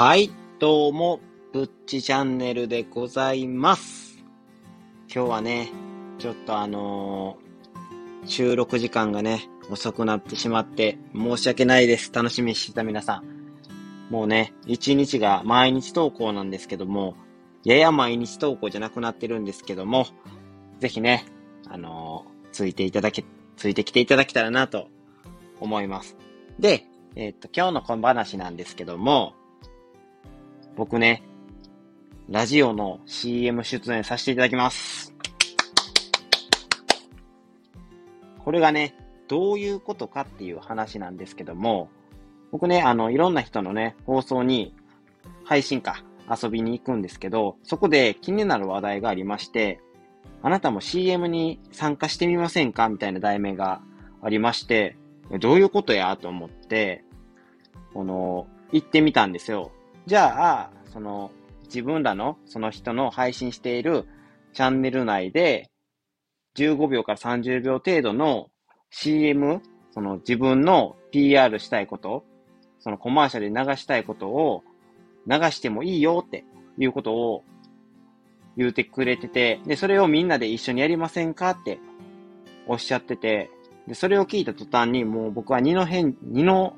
はい、どうも、ぶっちチャンネルでございます。今日はね、ちょっとあのー収録時間がね、遅くなってしまって、申し訳ないです。楽しみにしてた皆さん。もうね、一日が毎日投稿なんですけども、やや毎日投稿じゃなくなってるんですけども、ぜひね、あのーついていただけ、ついてきていただけたらなと思います。で、えーっと、今日の小話なんですけども、僕ね、ラジオの CM 出演させていただきます。これがね、どういうことかっていう話なんですけども、僕ね、あの、いろんな人のね、放送に、配信か、遊びに行くんですけど、そこで気になる話題がありまして、あなたも CM に参加してみませんかみたいな題名がありまして、どういうことやと思って、この、行ってみたんですよ。じゃあ、その、自分らの、その人の配信しているチャンネル内で、15秒から30秒程度の CM、その自分の PR したいこと、そのコマーシャルで流したいことを流してもいいよっていうことを言うてくれてて、で、それをみんなで一緒にやりませんかっておっしゃってて、で、それを聞いた途端にもう僕は二の変、二の、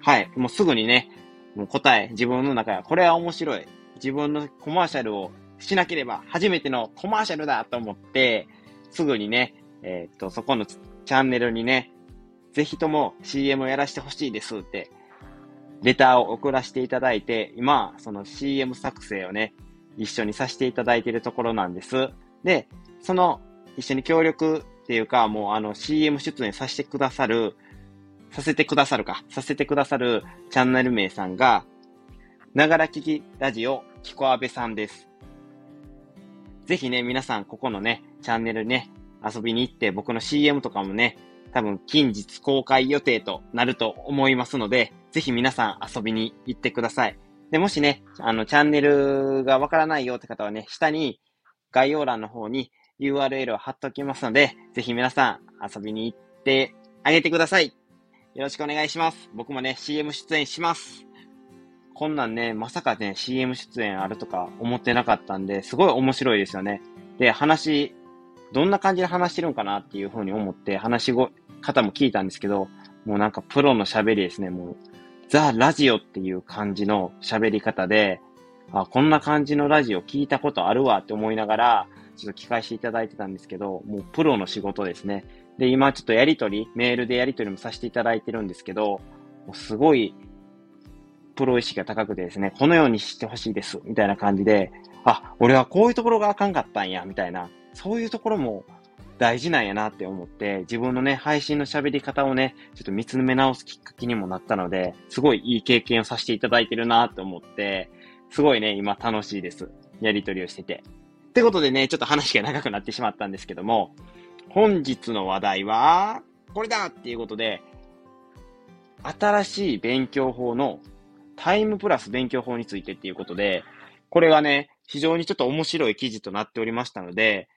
はい、もうすぐにね、もう答え、自分の中で、これは面白い。自分のコマーシャルをしなければ初めてのコマーシャルだと思って、すぐにね、えーっと、そこのチャンネルにね、ぜひとも CM をやらせてほしいですって、レターを送らせていただいて、今、その CM 作成をね、一緒にさせていただいているところなんです。で、その、一緒に協力っていうか、もうあの CM 出演させてくださる、させてくださるか、させてくださるチャンネル名さんが、ながら聞きラジオ、キコアベさんです。ぜひね、皆さん、ここのね、チャンネルね、遊びに行って、僕の CM とかもね、多分近日公開予定となると思いますので、ぜひ皆さん遊びに行ってください。で、もしね、あの、チャンネルがわからないよって方はね、下に概要欄の方に URL を貼っておきますので、ぜひ皆さん遊びに行ってあげてください。よろしくお願いします。僕もね、CM 出演します。こんなんね、まさかね、CM 出演あるとか思ってなかったんで、すごい面白いですよね。で、話、どんな感じで話してるんかなっていうふうに思って、話し、方も聞いたんですけど、もうなんかプロの喋りですね、もう、ザ・ラジオっていう感じの喋り方で、あ、こんな感じのラジオ聞いたことあるわって思いながら、ちょっと聞かせていただいてたんですけど、もうプロの仕事ですね。で、今ちょっとやりとり、メールでやりとりもさせていただいてるんですけど、もうすごい、プロ意識が高くてですね、このようにしてほしいです、みたいな感じで、あ、俺はこういうところがあかんかったんや、みたいな、そういうところも大事なんやなって思って、自分のね、配信の喋り方をね、ちょっと見つめ直すきっかけにもなったので、すごいいい経験をさせていただいてるなって思って、すごいね、今楽しいです。やりとりをしてて。ってことでね、ちょっと話が長くなってしまったんですけども、本日の話題は、これだっていうことで、新しい勉強法のタイムプラス勉強法についてっていうことで、これがね、非常にちょっと面白い記事となっておりましたので、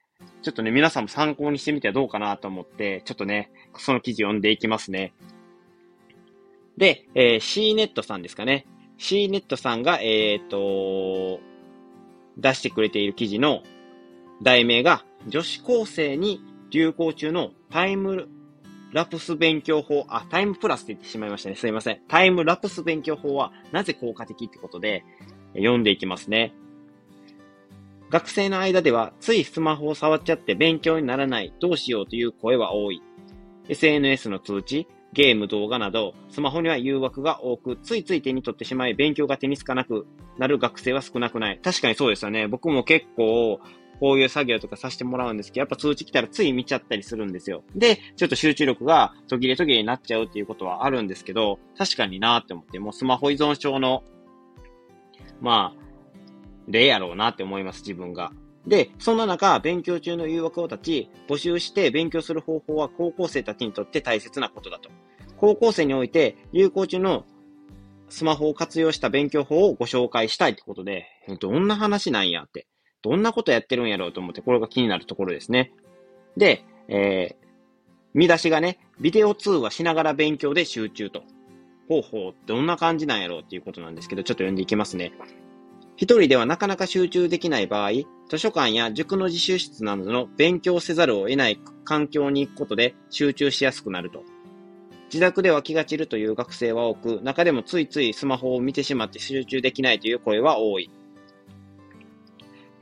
ちょっとね、皆さんも参考にしてみてはどうかなと思って、ちょっとね、その記事読んでいきますね。で、えー、CNET さんですかね。CNET さんが、えっ、と、出してくれている記事の題名が、女子高生に流行中のタイムラプス勉強法、あ、タイムプラスって言ってしまいましたね。すいません。タイムラプス勉強法はなぜ効果的ってことで、読んでいきますね。学生の間では、ついスマホを触っちゃって勉強にならない、どうしようという声は多い。SNS の通知、ゲーム、動画など、スマホには誘惑が多く、ついつい手に取ってしまい、勉強が手につかなくなる学生は少なくない。確かにそうですよね。僕も結構、こういう作業とかさせてもらうんですけど、やっぱ通知来たらつい見ちゃったりするんですよ。で、ちょっと集中力が途切れ途切れになっちゃうっていうことはあるんですけど、確かになーって思って、もうスマホ依存症の、まあ、例やろうなって思います、自分が。で、そんな中、勉強中の誘惑を断ち、募集して勉強する方法は高校生たちにとって大切なことだと。高校生において、有効中のスマホを活用した勉強法をご紹介したいってことで、どんな話なんやって。どんなことやってるんやろうと思って、これが気になるところですね。で、えー、見出しがね、ビデオ通話しながら勉強で集中と。方法、どんな感じなんやろうっていうことなんですけど、ちょっと読んでいきますね。一人ではなかなか集中できない場合、図書館や塾の自習室などの勉強せざるを得ない環境に行くことで集中しやすくなると。自宅では気が散るという学生は多く、中でもついついスマホを見てしまって集中できないという声は多い。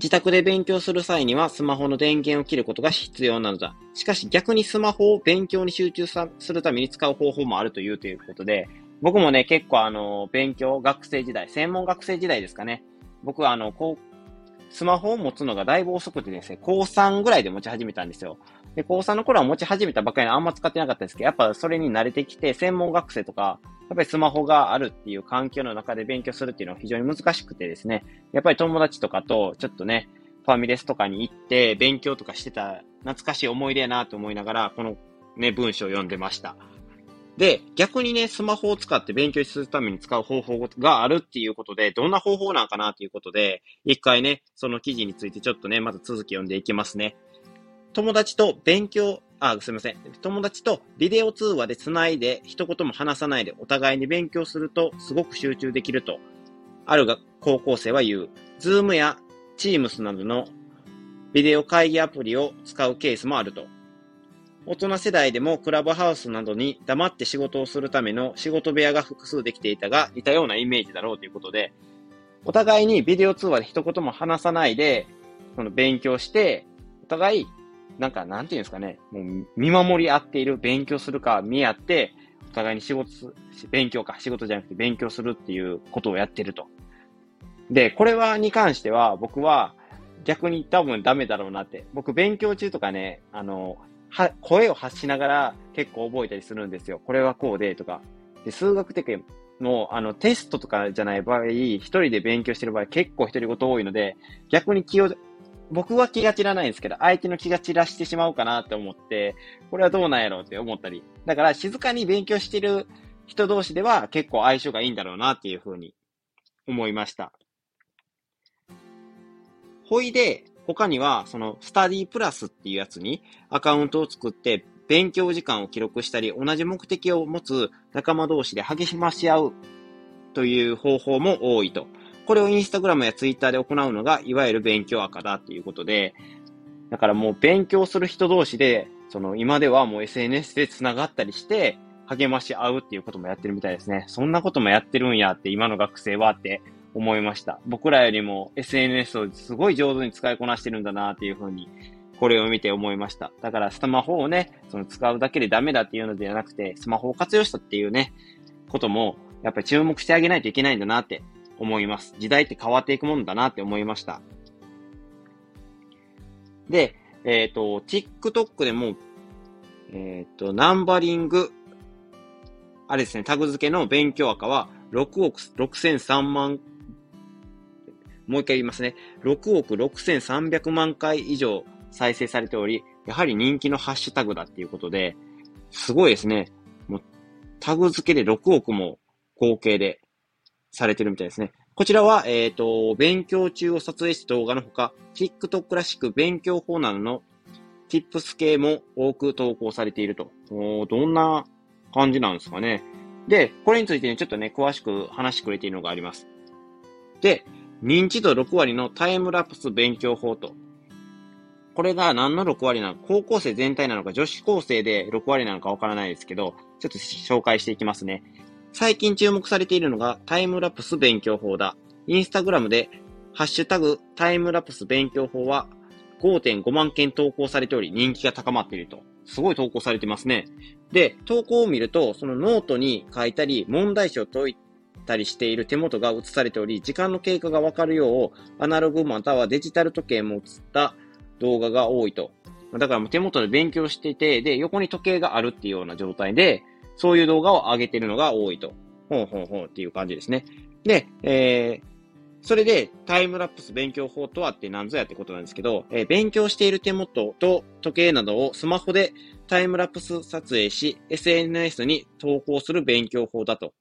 自宅で勉強する際にはスマホの電源を切ることが必要なのだ。しかし逆にスマホを勉強に集中するために使う方法もあるというということで、僕もね、結構あの、勉強、学生時代、専門学生時代ですかね。僕はあの、高、スマホを持つのがだいぶ遅くてですね、高3ぐらいで持ち始めたんですよ。で、高3の頃は持ち始めたばっかりであんま使ってなかったんですけど、やっぱそれに慣れてきて、専門学生とか、やっぱりスマホがあるっていう環境の中で勉強するっていうのは非常に難しくてですね、やっぱり友達とかとちょっとね、ファミレスとかに行って勉強とかしてた懐かしい思い出やなと思いながら、このね、文章を読んでました。で、逆にね、スマホを使って勉強するために使う方法があるっていうことで、どんな方法なんかなっていうことで、一回ね、その記事についてちょっとね、まず続き読んでいきますね。友達と勉強、あ、すみません。友達とビデオ通話で繋いで、一言も話さないでお互いに勉強すると、すごく集中できると、あるが高校生は言う。ズームや Teams などのビデオ会議アプリを使うケースもあると。大人世代でもクラブハウスなどに黙って仕事をするための仕事部屋が複数できていたが、似たようなイメージだろうということで、お互いにビデオ通話で一言も話さないで、その勉強して、お互い、なんか、なんていうんですかね、もう見守り合っている、勉強するか見合って、お互いに仕事、勉強か、仕事じゃなくて勉強するっていうことをやってると。で、これは、に関しては、僕は、逆に多分ダメだろうなって。僕、勉強中とかね、あの、は、声を発しながら結構覚えたりするんですよ。これはこうで、とか。で、数学的の、あの、テストとかじゃない場合、一人で勉強してる場合、結構一人ごと多いので、逆に気を、僕は気が散らないんですけど、相手の気が散らしてしまうかなって思って、これはどうなんやろうって思ったり。だから、静かに勉強してる人同士では結構相性がいいんだろうなっていうふうに思いました。ほいで、他には、その、スタディプラスっていうやつにアカウントを作って、勉強時間を記録したり、同じ目的を持つ仲間同士で励まし合うという方法も多いと。これをインスタグラムやツイッターで行うのが、いわゆる勉強赤だっていうことで、だからもう勉強する人同士で、その今ではもう SNS で繋がったりして、励まし合うっていうこともやってるみたいですね。そんなこともやってるんやって今の学生はって思いました。僕らよりも SNS をすごい上手に使いこなしてるんだなっていうふうに、これを見て思いました。だからスマホをね、その使うだけでダメだっていうのではなくて、スマホを活用したっていうね、ことも、やっぱり注目してあげないといけないんだなって思います。時代って変わっていくもんだなって思いました。で、えっ、ー、と、TikTok でも、えっ、ー、と、ナンバリング、あれですね、タグ付けの勉強赤は6億6003万もう一回言いますね。6億6300万回以上再生されており、やはり人気のハッシュタグだっていうことで、すごいですね。もうタグ付けで6億も合計でされてるみたいですね。こちらは、えっ、ー、と、勉強中を撮影した動画のほか、TikTok らしく勉強法などの Tips 系も多く投稿されていると。どんな感じなんですかね。で、これについてね、ちょっとね、詳しく話してくれているのがあります。で、認知度6割のタイムラプス勉強法と。これが何の6割なの？か、高校生全体なのか、女子高生で6割なのかわからないですけど、ちょっと紹介していきますね。最近注目されているのがタイムラプス勉強法だ。インスタグラムで、ハッシュタグタイムラプス勉強法は5.5万件投稿されており人気が高まっていると。すごい投稿されてますね。で、投稿を見ると、そのノートに書いたり、問題集を解いたりしている手元が映されており、時間の経過がわかるよう、アナログまたはデジタル時計も映った動画が多いと。だからもう手元で勉強してて、で、横に時計があるっていうような状態で、そういう動画を上げてるのが多いと。ほうほうほうっていう感じですね。で、えー、それで、タイムラプス勉強法とはって何ぞやってことなんですけど、えー、勉強している手元と時計などをスマホでタイムラプス撮影し、SNS に投稿する勉強法だと。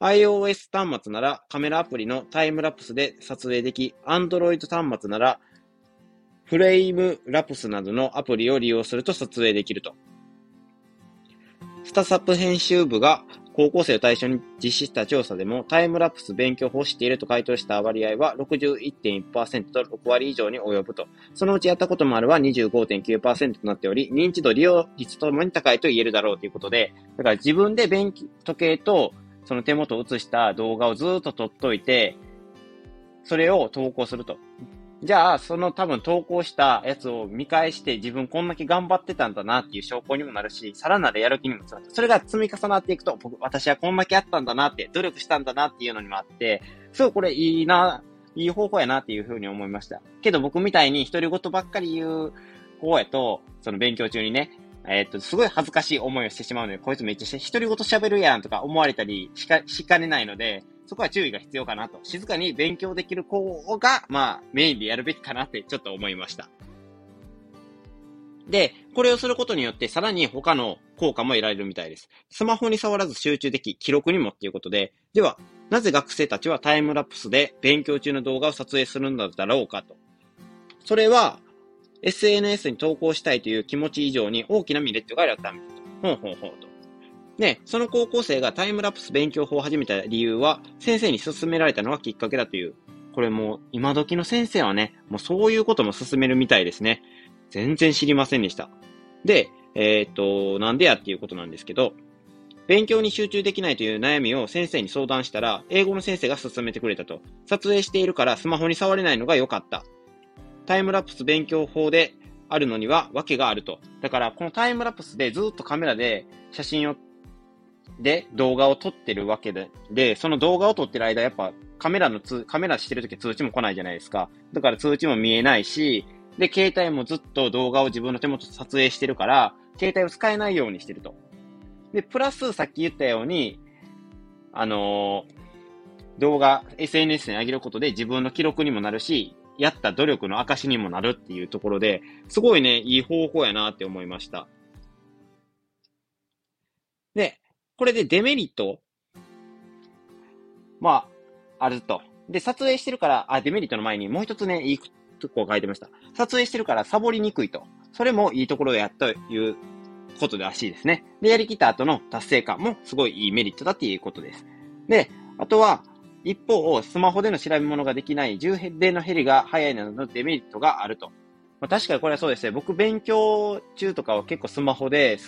iOS 端末ならカメラアプリのタイムラプスで撮影でき、Android 端末ならフレイムラプスなどのアプリを利用すると撮影できると。スタサップ編集部が高校生を対象に実施した調査でも、タイムラプス勉強法をしていると回答した割合は61.1%と6割以上に及ぶと。そのうちやったこともあるは25.9%となっており、認知度利用率ともに高いと言えるだろうということで、だから自分で勉強、時計とその手元を映した動画をずっと撮っといて、それを投稿すると。じゃあ、その多分投稿したやつを見返して自分こんだけ頑張ってたんだなっていう証拠にもなるし、さらなるやる気にもつながる。それが積み重なっていくと、僕、私はこんだけやったんだなって、努力したんだなっていうのにもあって、すごいこれいいな、いい方法やなっていうふうに思いました。けど僕みたいに独り言ばっかり言う方やと、その勉強中にね、えっ、と、すごい恥ずかしい思いをしてしまうので、こいつめっちゃ独り言喋るやんとか思われたりしか、しかねないので、そこは注意が必要かなと。静かに勉強できる子が、まあ、メインでやるべきかなってちょっと思いました。で、これをすることによって、さらに他の効果も得られるみたいです。スマホに触らず集中でき、記録にもっていうことで、では、なぜ学生たちはタイムラプスで勉強中の動画を撮影するのだろうかと。それは、SNS に投稿したいという気持ち以上に大きなメリットがあるためと。ほうほうほうと。で、その高校生がタイムラプス勉強法を始めた理由は、先生に勧められたのがきっかけだという。これもう、今時の先生はね、もうそういうことも勧めるみたいですね。全然知りませんでした。で、えー、っと、なんでやっていうことなんですけど、勉強に集中できないという悩みを先生に相談したら、英語の先生が勧めてくれたと。撮影しているからスマホに触れないのが良かった。タイムラプス勉強法であるのには訳があると。だから、このタイムラプスでずっとカメラで写真をで動画を撮ってるわけで、で、その動画を撮ってる間、やっぱカメラの通、カメラしてるとき通知も来ないじゃないですか。だから通知も見えないし、で、携帯もずっと動画を自分の手元で撮影してるから、携帯を使えないようにしてると。で、プラスさっき言ったように、あのー、動画、SNS に上げることで自分の記録にもなるし、やった努力の証にもなるっていうところで、すごいね、いい方法やなって思いました。で、これでデメリットまあ、あると。で、撮影してるから、あ、デメリットの前にもう一つね、いいとこ書いてました。撮影してるからサボりにくいと。それもいいところでやったということらしいですね。で、やりきった後の達成感もすごいいいメリットだっていうことです。で、あとは、一方、スマホでの調べ物ができない充電の減りが早いなどのデメリットがあると。まあ、確かにこれはそうですね。僕勉強中とかは結構スマホで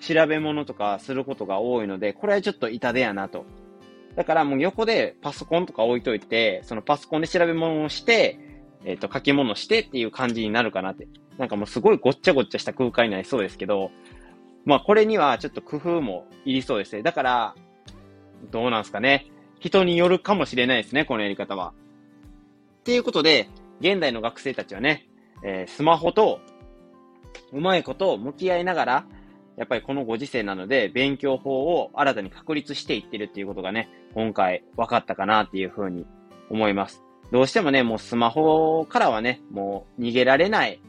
調べ物とかすることが多いので、これはちょっと痛手やなと。だからもう横でパソコンとか置いといて、そのパソコンで調べ物をして、えっ、ー、と、書き物してっていう感じになるかなって。なんかもうすごいごっちゃごっちゃした空間になりそうですけど、まあこれにはちょっと工夫もいりそうですね。だから、どうなんですかね。人によるかもしれないですね、このやり方は。っていうことで、現代の学生たちはね、えー、スマホとうまいことを向き合いながら、やっぱりこのご時世なので、勉強法を新たに確立していってるっていうことがね、今回分かったかなっていうふうに思います。どうしてもね、もうスマホからはね、もう逃げられない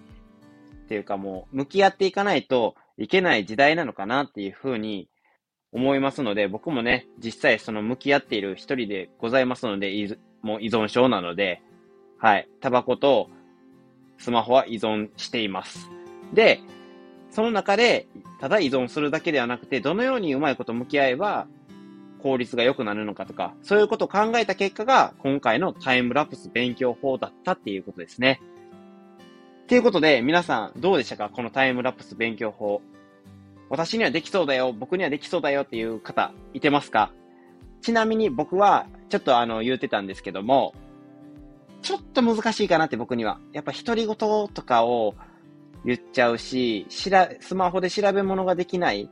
っていうかもう向き合っていかないといけない時代なのかなっていうふうに思いますので、僕もね、実際その向き合っている一人でございますので、もう依存症なので、はい、タバコとスマホは依存しています。で、その中で、ただ依存するだけではなくて、どのようにうまいこと向き合えば、効率が良くなるのかとか、そういうことを考えた結果が、今回のタイムラプス勉強法だったっていうことですね。ということで、皆さんどうでしたか？このタイムラプス勉強法。私にはできそうだよ、僕にはできそうだよっていう方、いてますか？ちなみに僕は、ちょっとあの、言うてたんですけども、ちょっと難しいかなって僕には。やっぱ独り言とかを言っちゃうし、しら、スマホで調べ物ができない。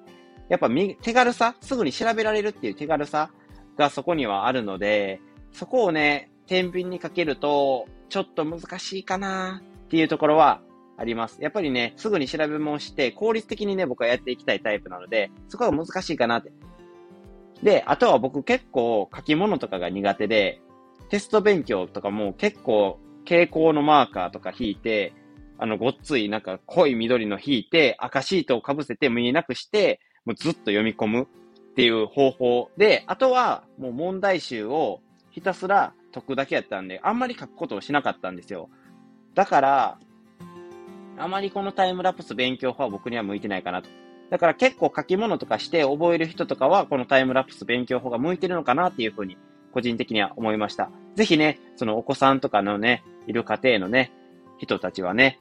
やっぱみ手軽さ？すぐに調べられるっていう手軽さがそこにはあるので、そこをね、天秤にかけると、ちょっと難しいかなっていうところはあります。やっぱりね、すぐに調べ物して、効率的にね、僕はやっていきたいタイプなので、そこは難しいかなって。で、あとは僕結構書き物とかが苦手で、テスト勉強とかも結構傾向のマーカーとか引いて、あの、ごっつい、なんか濃い緑の引いて、赤シートをかぶせて見えなくして、もうずっと読み込むっていう方法で、あとはもう問題集をひたすら解くだけやったんで、あんまり書くことをしなかったんですよ。だから、あまりこのタイムラプス勉強法は僕には向いてないかなと。だから結構書き物とかして覚える人とかは、このタイムラプス勉強法が向いてるのかなっていうふうに、個人的には思いました。ぜひね、そのお子さんとかのね、いる家庭のね、人たちはね、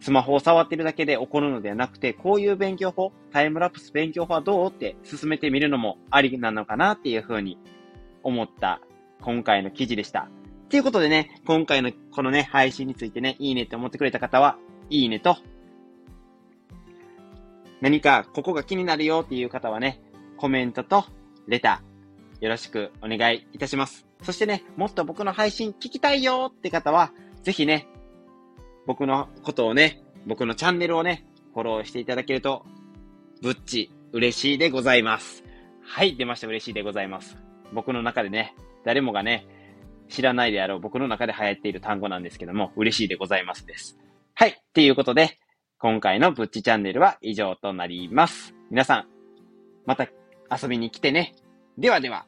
スマホを触ってるだけで起こるのではなくて、こういう勉強法、タイムラプス勉強法はどうって進めてみるのもありなのかなっていうふうに思った今回の記事でした。ということでね、今回のこのね、配信についてね、いいねって思ってくれた方は、いいねと、何かここが気になるよっていう方はね、コメントとレター、よろしくお願いいたします。そしてね、もっと僕の配信聞きたいよって方は、ぜひね、僕のことをね、僕のチャンネルをね、フォローしていただけると、ぶっち、嬉しいでございます。はい、出ました。嬉しいでございます。僕の中でね、誰もがね、知らないであろう僕の中で流行っている単語なんですけども、嬉しいでございますです。はい、っていうことで、今回のぶっちチャンネルは以上となります。皆さん、また遊びに来てね。ではでは。